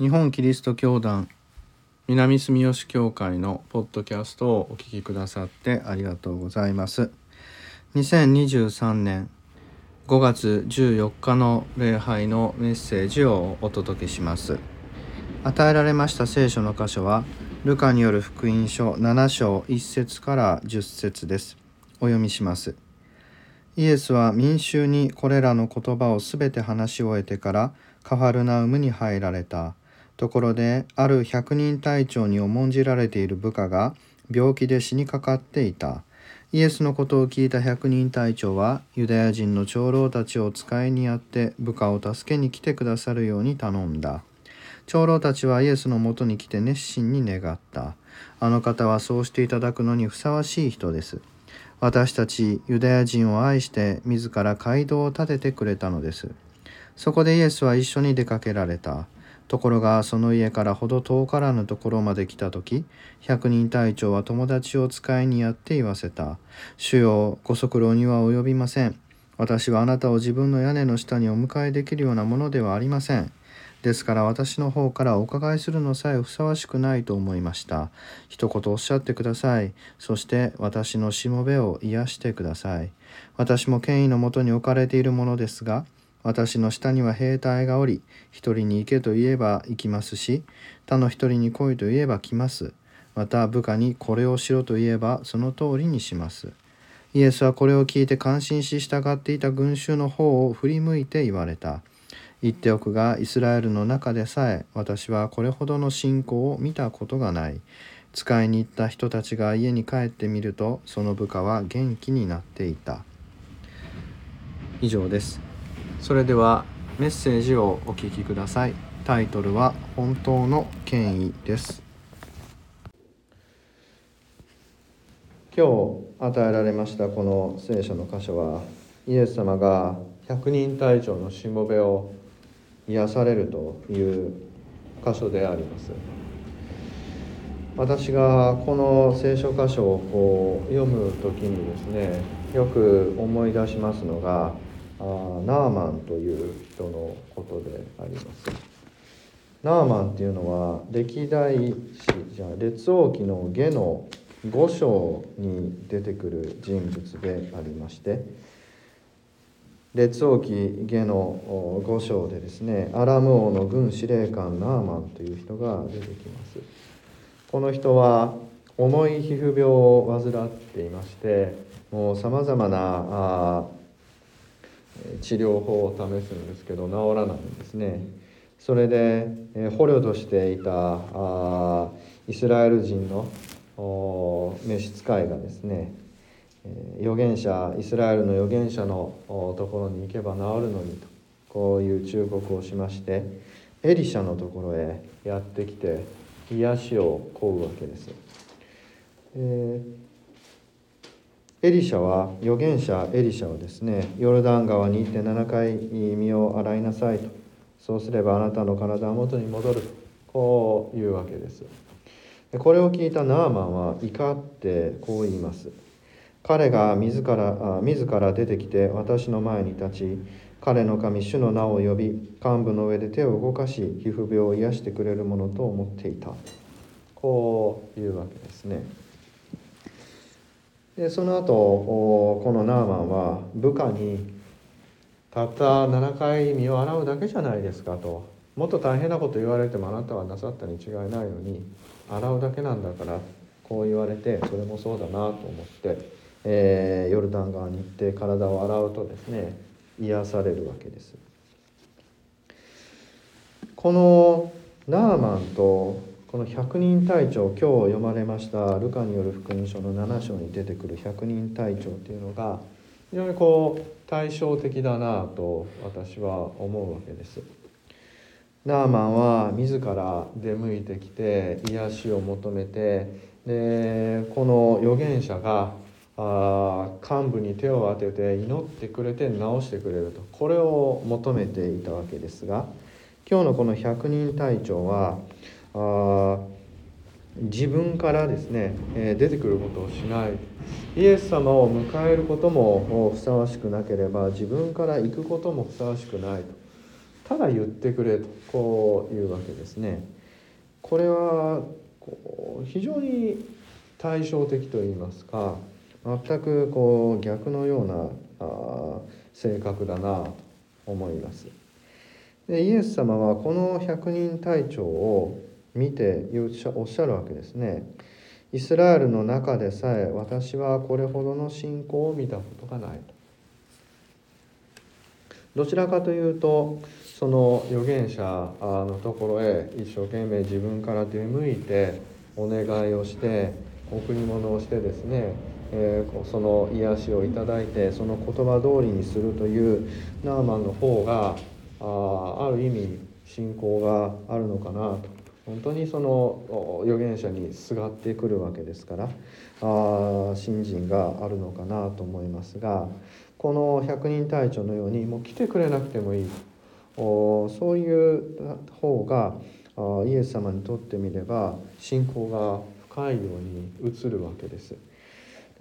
日本キリスト教団南住吉教会のポッドキャストをお聞きくださってありがとうございます。2023年5月14日の礼拝のメッセージをお届けします。与えられました聖書の箇所はルカによる福音書7章1節から10節です。お読みします。イエスは民衆にこれらの言葉をすべて話し終えてからカファルナウムに入られた。ところである百人隊長に重んじられている部下が病気で死にかかっていた。イエスのことを聞いた百人隊長はユダヤ人の長老たちを使いにやって部下を助けに来てくださるように頼んだ。長老たちはイエスのもとに来て熱心に願った。あの方はそうしていただくのにふさわしい人です。私たちユダヤ人を愛して自ら街道を建ててくれたのです。そこでイエスは一緒に出かけられた。ところがその家からほど遠からぬところまで来た時百人隊長は友達を使いにやって言わせた「主よご足労には及びません私はあなたを自分の屋根の下にお迎えできるようなものではありません」ですから私の方からお伺いするのさえふさわしくないと思いました。一言おっしゃってください。そして私のしもべを癒してください。私も権威のもとに置かれているものですが、私の下には兵隊がおり、一人に行けと言えば行きますし、他の一人に来いと言えば来ます。また部下にこれをしろと言えばその通りにします。イエスはこれを聞いて感心し従っていた群衆の方を振り向いて言われた。言っておくがイスラエルの中でさえ私はこれほどの信仰を見たことがない。使いに行った人たちが家に帰ってみるとその部下は元気になっていた。以上です。それではメッセージをお聞きください。タイトルは本当の権威です。今日与えられましたこの聖書の箇所はイエス様が百人隊長のしもべを癒されるという箇所であります。私がこの聖書箇所をこう読む時にですねよく思い出しますのがあナーマンという人のことであります。ナーマンっていうのは歴代史じゃあ列王記の下の5章に出てくる人物でありまして列王記下の5章でですねアラム王の軍司令官ナーマンという人が出てきます。この人は重い皮膚病を患っていましてもうさまざまなあ治療法を試すんですけど治らないんですねそれで捕虜としていたあイスラエル人の召使いがですね預言者イスラエルの預言者のところに行けば治るのにとこういう忠告をしましてエリシャのところへやってきて癒しを請うわけです。えーエリシャは預言者エリシャはですねヨルダン川に行って7回身を洗いなさいと。そうすればあなたの体は元に戻ると。こういうわけです。これを聞いたナーマンは怒ってこう言います。彼が自ら自ら出てきて私の前に立ち彼の神主の名を呼び幹部の上で手を動かし皮膚病を癒してくれるものと思っていた。こういうわけですね。でその後このナーマンは部下にたった7回身を洗うだけじゃないですかともっと大変なこと言われてもあなたはなさったに違いないのに洗うだけなんだからこう言われてそれもそうだなと思って、えー、ヨルダン川に行って体を洗うとですね癒されるわけです。このナーマンとこの百人隊長今日読まれましたルカによる福音書の7章に出てくる百人隊長っていうのが非常にこう対照的だなと私は思うわけです。ナーマンは自ら出向いてきて癒しを求めてでこの預言者があ幹部に手を当てて祈ってくれて治してくれるとこれを求めていたわけですが今日のこの百人隊長はあ自分からですね、え出てくることをしないイエス様を迎えることもふさわしくなければ自分から行くこともふさわしくないとただ言ってくれとこういうわけですね。これはこう非常に対照的といいますか全くこう逆のようなあ性格だなと思います。でイエス様はこの百人隊長を見ておっしゃるわけですね。イスラエルの中でさえ私はこれほどの信仰を見たことがないと。どちらかというとその預言者のところへ一生懸命自分から出向いてお願いをして贈り物をしてですね、え、その癒しをいただいてその言葉通りにするというナーマンの方があある意味信仰があるのかなと本当にその預言者にすがってくるわけですからあ信心があるのかなと思いますがこの百人隊長のようにもう来てくれなくてもいいそういう方がイエス様にとってみれば信仰が深いように映るわけです。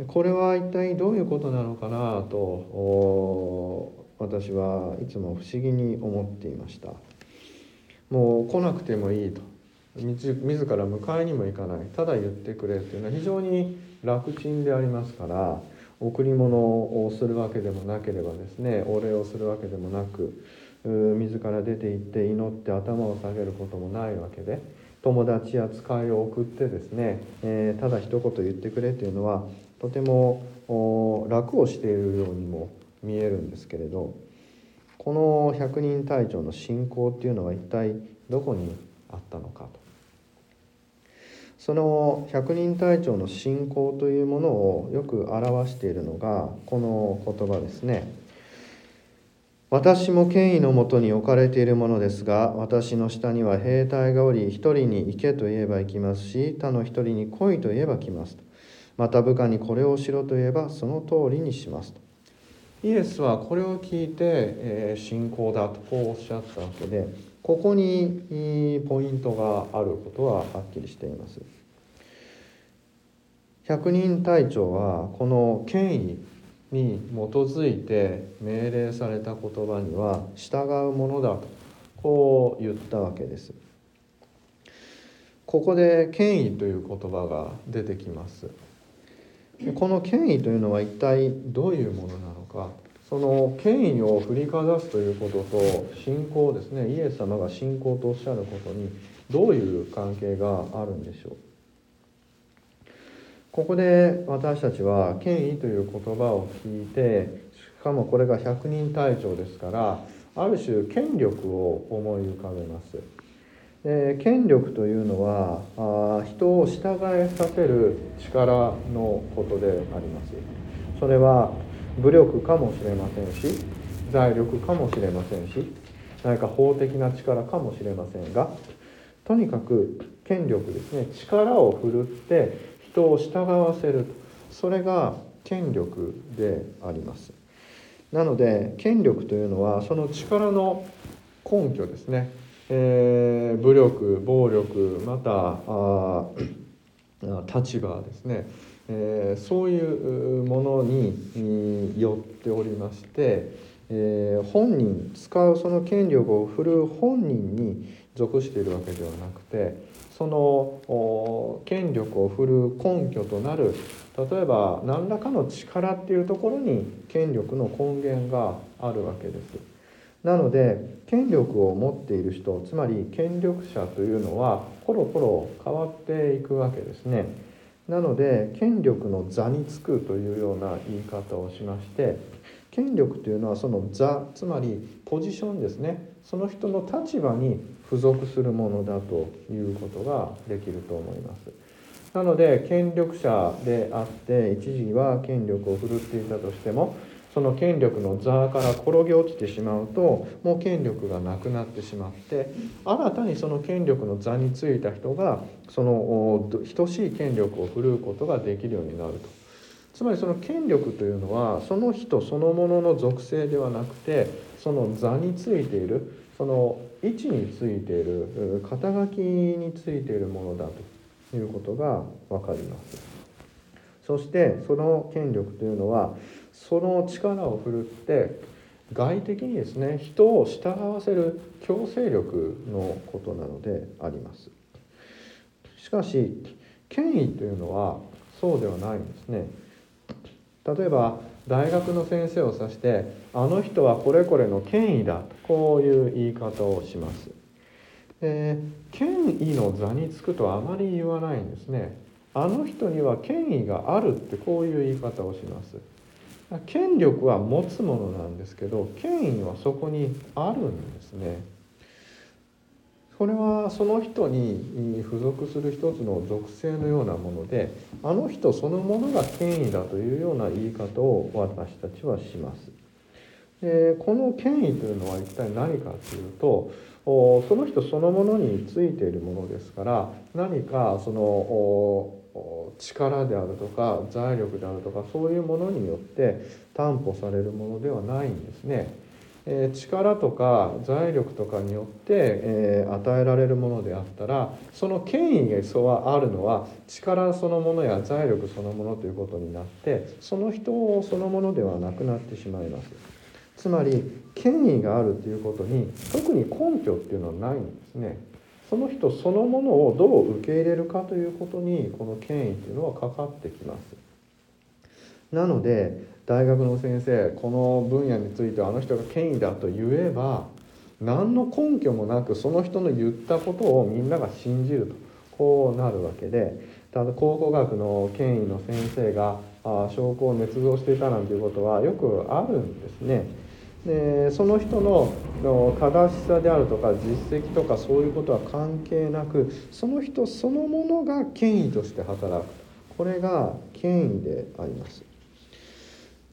これは一体どういうことなのかなと私はいつも不思議に思っていました。もう来なくてもいいと自ら迎えにも行かない。ただ言ってくれっていうのは非常に楽ちんでありますから贈り物をするわけでもなければですねお礼をするわけでもなく自ら出て行って祈って頭を下げることもないわけで友達や使いを送ってですね、えー、ただ一言言ってくれというのはとても楽をしているようにも見えるんですけれどこの百人隊長の信仰っていうのは一体どこにあったのかと。その百人隊長の信仰というものをよく表しているのがこの言葉ですね。私も権威のもとに置かれているものですが私の下には兵隊がおり一人に行けと言えば行きますし他の一人に来いと言えば来ますと。また部下にこれをしろと言えばその通りにしますと。イエスはこれを聞いて、えー、信仰だとこうおっしゃったわけでここにポイントがあることははっきりしています。百人隊長はこの権威に基づいて命令された言葉には従うものだとこう言ったわけです。ここで権威という言葉が出てきます。この権威というのは一体どういうものなのか。その権威を振りかざすということと信仰ですね。イエス様が信仰とおっしゃることにどういう関係があるんでしょう。ここで私たちは権威という言葉を聞いてしかもこれが百人隊長ですからある種権力を思い浮かべます。で権力というのはあ人を従えさせる力のことであります。それは武力かもしれませんし財力かもしれませんし何か法的な力かもしれませんがとにかく権力ですね力を振るって人を従わせるそれが権力であります。なので権力というのはその力の根拠ですね、えー、武力暴力またあ立場ですね、えー、そういうものによっておりまして、えー、本人使うその権力を振るう本人に属しているわけではなくてその権力を振るう根拠となる例えば何らかの力っていうところに権力の根源があるわけです。なので権力を持っている人つまり権力者というのはコロコロ変わっていくわけですね。なので権力の座につくというような言い方をしまして権力というのはその座つまりポジションですねその人の立場に付属するものだということができると思います。なので権力者であって一時は権力を振るっていたとしてもその権力の座から転げ落ちてしまうともう権力がなくなってしまって新たにその権力の座についた人がその等しい権力を振るうことができるようになると。つまりその権力というのはその人そのものの属性ではなくてその座についているその位置についている肩書きについているものだということが分かります。そしてその権力というのはその力を振るって外的にですね人を従わせる強制力のことなのであります。しかし権威というのはそうではないんですね。例えば大学の先生を指して「あの人はこれこれの権威だ」こういう言い方をします。えー、権威の座につくとあまり言わないんですね。あの人には権威があるってこういう言い方をします。権力は持つものなんですけど権威はそこにあるんですね。これはその人に付属する一つの属性のようなものであの人そのものが権威だというような言い方を私たちはします。でこの権威というのは一体何かというとその人そのものについているものですから何かその力であるとか財力であるとかそういうものによって担保されるものではないんですね。え力とか財力とかによって、え与えられるものであったらその権威がはあるのは力そのものや財力そのものということになってその人そのものではなくなってしまいます。つまり権威があるということに特に根拠っていうのはないんですね。その人そのものをどう受け入れるかということにこの権威というのはかかってきます。なので大学の先生この分野についてはあの人が権威だと言えば何の根拠もなくその人の言ったことをみんなが信じるとこうなるわけでただ考古学の権威の先生があ証拠を捏造していたなんていうことはよくあるんですね。でその人の正しさであるとか実績とかそういうことは関係なくその人そのものが権威として働くこれが権威であります。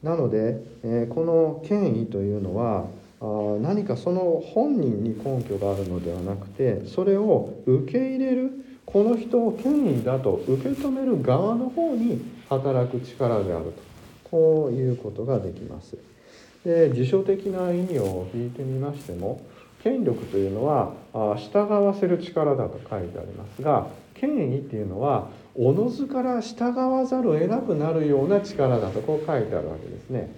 なので、えこの権威というのはあ何かその本人に根拠があるのではなくてそれを受け入れるこの人を権威だと受け止める側の方に働く力であるとこういうことができます。で辞書的な意味を引いてみましても権力というのは従わせる力だと書いてありますが権威っていうのはおのずから従わざるを得なくなるような力だとこう書いてあるわけですね。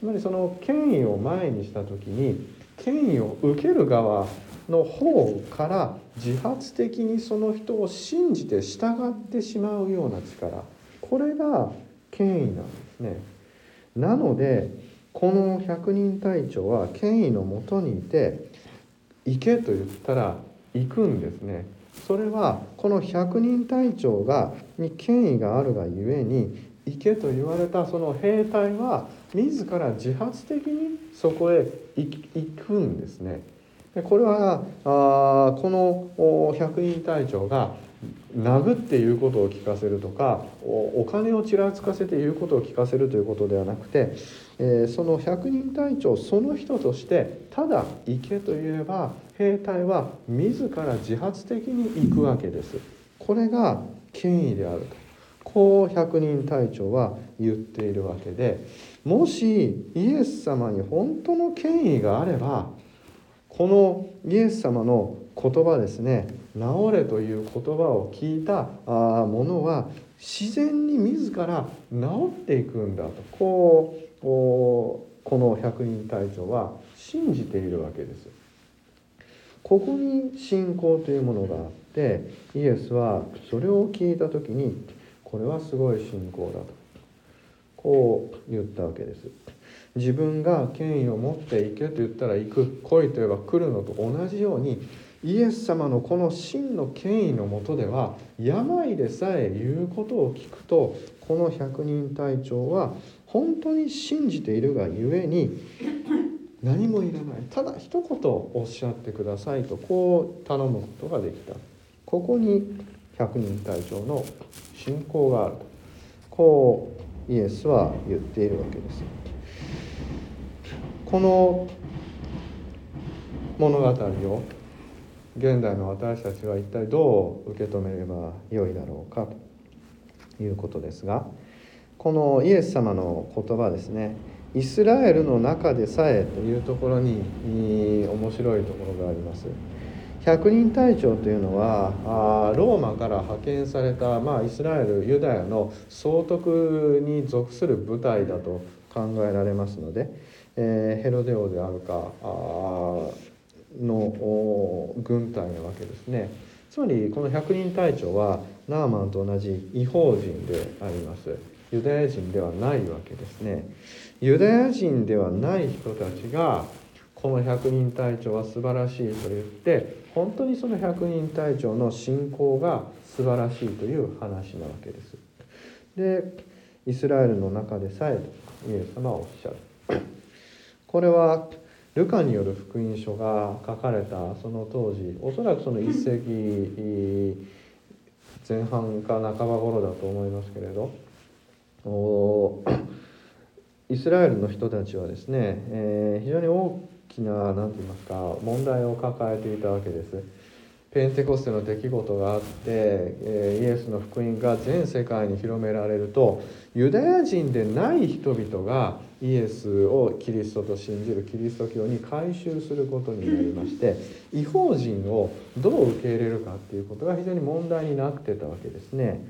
つまりその権威を前にした時に権威を受ける側の方から自発的にその人を信じて従ってしまうような力これが権威なんですね。なのでこの百人隊長は権威のもとにいて行けと言ったら行くんですね。それはこの百人隊長がに権威があるがゆえに行けと言われたその兵隊は自ら自発的にそこへ行くんですね。これはあこの百人隊長が殴って言うことを聞かせるとかお金をちらつかせて言うことを聞かせるということではなくて、えー、その百人隊長その人としてただ行けと言えば兵隊は自ら自発的に行くわけです。これが権威であるとこう百人隊長は言っているわけでもしイエス様に本当の権威があればこのイエス様の言葉ですね「治れ」という言葉を聞いたものは自然に自ら治っていくんだと。こうこの百人隊長は信じているわけです。ここに信仰というものがあってイエスはそれを聞いた時にこれはすごい信仰だと。こう言ったわけです。自分が権威を持っていけと言ったら行く。来いと言えば来るのと同じようにイエス様のこの真の権威のもとでは病でさえ言うことを聞くとこの百人隊長は本当に信じているがゆえに何もいらない。ただ一言おっしゃってくださいとこう頼むことができた。ここに百人隊長の信仰がある。とこうイエスは言っているわけです。この物語を現代の私たちは一体どう受け止めればよいだろうかということですがこのイエス様の言葉ですねイスラエルの中でさえというところに面白いところがあります。百人隊長というのはローマから派遣された、まあ、イスラエルユダヤの総督に属する部隊だと考えられますのでえー、ヘロデオであるかあの軍隊なわけですねつまりこの百人隊長はナーマンと同じ違法人でありますユダヤ人ではないわけですねユダヤ人ではない人たちがこの百人隊長は素晴らしいと言って本当にその百人隊長の信仰が素晴らしいという話なわけです。でイスラエルの中でさえイエス様はおっしゃる。これはルカによる福音書が書かれたその当時おそらくその1世紀前半か半ば頃だと思いますけれどイスラエルの人たちはですね、えー、非常に大きな何て言いますか問題を抱えていたわけです。ペンテコステの出来事があって、え、イエスの福音が全世界に広められるとユダヤ人でない人々がイエスをキリストと信じるキリスト教に改宗することになりまして違法人をどう受け入れるかっていうことが非常に問題になってたわけですね。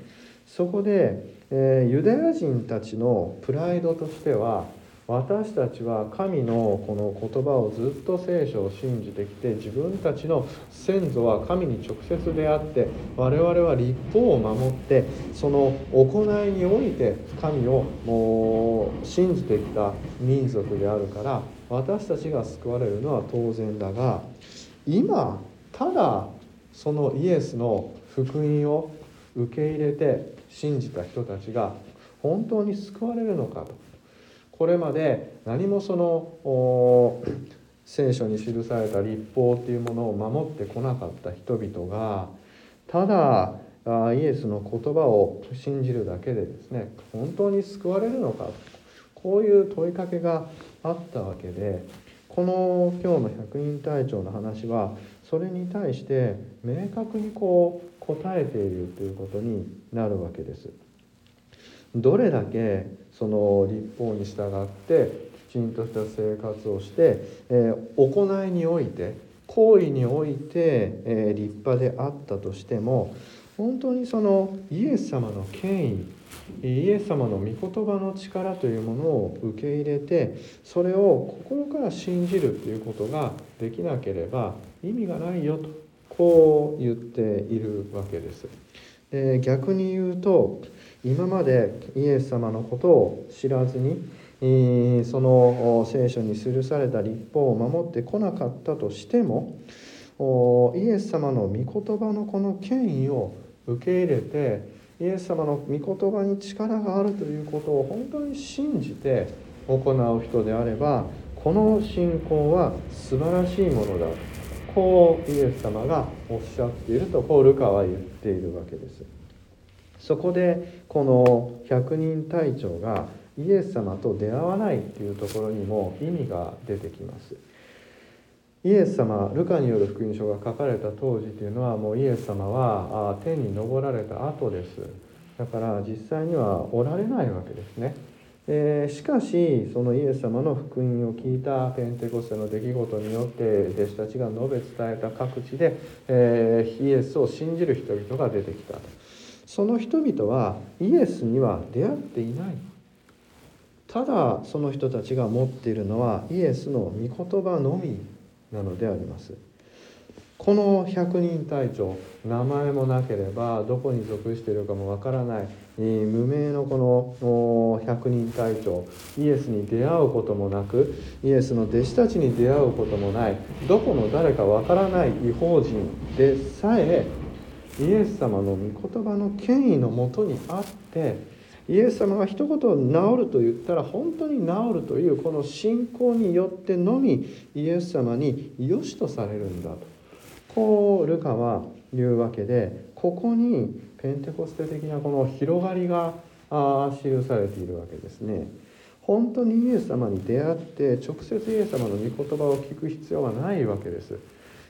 そこで、え、ユダヤ人たちのプライドとしては私たちは神のこの言葉をずっと聖書を信じてきて自分たちの先祖は神に直接であって我々は立法を守ってその行いにおいて神をもう信じてきた民族であるから私たちが救われるのは当然だが今ただそのイエスの福音を受け入れて信じた人たちが本当に救われるのかと。これまで何もその聖書に記された立法っていうものを守ってこなかった人々がただイエスの言葉を信じるだけでですね本当に救われるのかこういう問いかけがあったわけでこの今日の百人隊長の話はそれに対して明確にこう答えているということになるわけです。どれだけその立法に従ってきちんとした生活をして、えー、行いにおいて行為において、えー、立派であったとしても本当にそのイエス様の権威イエス様の御言葉の力というものを受け入れてそれを心から信じるということができなければ意味がないよとこう言っているわけです。で逆に言うと今までイエス様のことを知らずにその聖書に記された立法を守ってこなかったとしてもイエス様の御言葉のこの権威を受け入れてイエス様の御言葉に力があるということを本当に信じて行う人であればこの信仰は素晴らしいものだこうイエス様がおっしゃっているとこうルカは言っているわけです。そこでこの百人隊長がイエス様と出会わないっていうところにも意味が出てきます。イエス様ルカによる福音書が書かれた当時というのはもうイエス様は天に昇られた後です。だから実際にはおられないわけですね。えー、しかしそのイエス様の福音を聞いたペンテコステの出来事によって弟子たちが述べ伝えた各地で、えー、イエスを信じる人々が出てきたと。その人々はイエスには出会っていない。ただその人たちが持っているのはイエスの御言葉のみなのであります。この百人隊長名前もなければどこに属しているかもわからない。無名のこの百人隊長イエスに出会うこともなくイエスの弟子たちに出会うこともない。どこの誰かわからない違法人でさえイエス様の御言葉の権威のもとにあってイエス様が一言治ると言ったら本当に治るというこの信仰によってのみイエス様に良しとされるんだとこうルカは言うわけでここにペンテコステ的なこの広がりが記されているわけですね。本当にイエス様に出会って直接イエス様の御言葉を聞く必要はないわけです。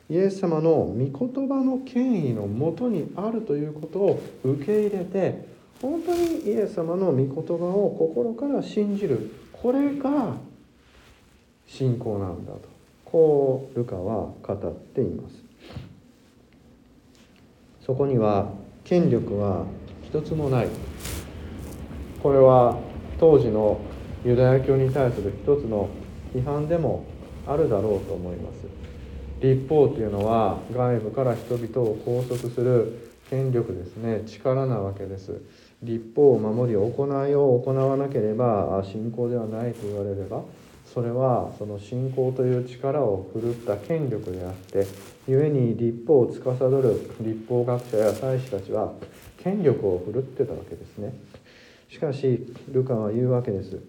イエス様の御言葉の権威のもとにあるということを受け入れて本当にイエス様の御言葉を心から信じる。これが信仰なんだと。こうルカは語っています。そこには権力は一つもない。これは当時のユダヤ教に対する一つの批判でもあるだろうと思います。立法というのは外部から人々を拘束する権力ですね。力なわけです。立法を守り行いを行わなければ信仰ではないと言われればそれはその信仰という力を振るった権力であって故に立法を司る立法学者や祭司たちは権力を振るってたわけですね。しかしルカは言うわけです。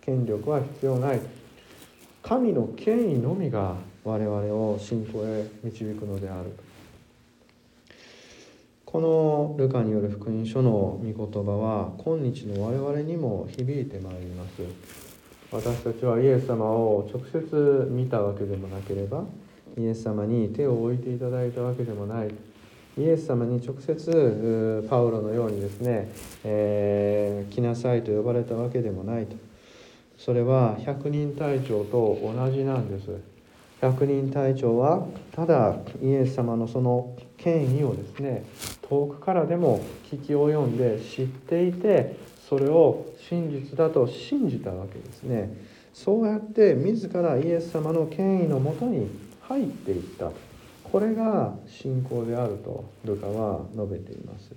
権力は必要ない。神の権威のみが我々を信仰へ導くのである。このルカによる福音書の御言葉は今日の我々にも響いてまいります。私たちはイエス様を直接見たわけでもなければイエス様に手を置いていただいたわけでもない。イエス様に直接パウロのようにですね、えー、来なさいと呼ばれたわけでもないと。それは百人隊長と同じなんです。百人隊長はただイエス様のその権威をですね遠くからでも聞き及んで知っていてそれを真実だと信じたわけですね。そうやって自らイエス様の権威のもとに入っていった。これが信仰であるとルカは述べています。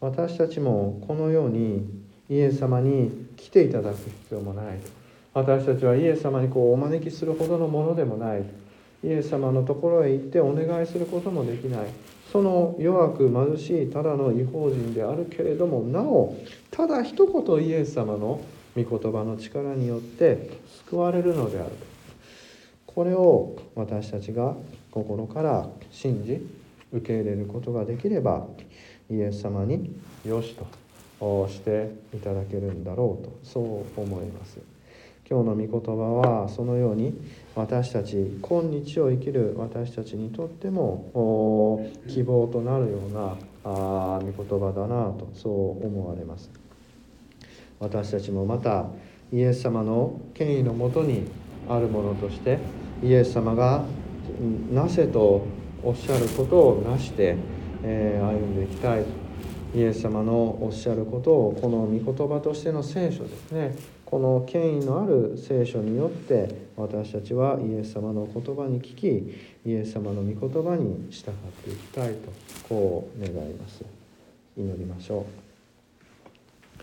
私たちもこのようにイエス様に来ていただく必要もない私たちはイエス様にこうお招きするほどのものでもない。イエス様のところへ行ってお願いすることもできない。その弱く貧しいただの違法人であるけれどもなおただ一言イエス様の御言葉の力によって救われるのである。これを私たちが心から信じ受け入れることができればイエス様によしとしていただけるんだろうとそう思います。今日の御言葉はそのように私たち今日を生きる私たちにとっても希望となるようなあ御言葉だなとそう思われます。私たちもまたイエス様の権威のもとにあるものとしてイエス様がなせとおっしゃることをなして、え、歩んでいきたいイエス様のおっしゃることをこの御言葉としての聖書ですね。この権威のある聖書によって私たちはイエス様の言葉に聞きイエス様の御言葉に従っていきたいとこう願います。祈りましょう。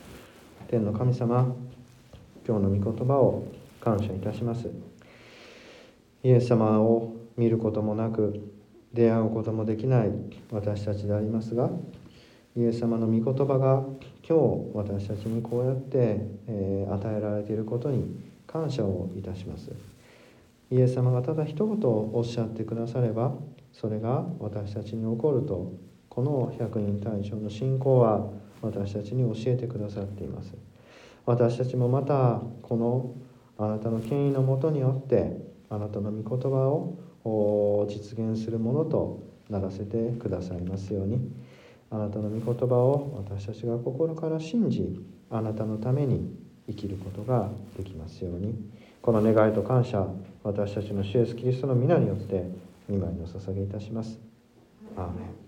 天の神様今日の御言葉を感謝いたします。イエス様を見ることもなく出会うこともできない私たちでありますがイエス様の御言葉が今日私たちにこうやって、え与えられていることに感謝をいたしますイエス様がただ一言おっしゃってくださればそれが私たちに起こるとこの百人対象の信仰は私たちに教えてくださっています私たちもまたこのあなたの権威のもとによってあなたの御言葉を実現するものとならせてくださいますように。あなたの御言葉を私たちが心から信じあなたのために生きることができますようにこの願いと感謝私たちの主イエスキリストの皆によって見舞いを捧げいたします。アーメン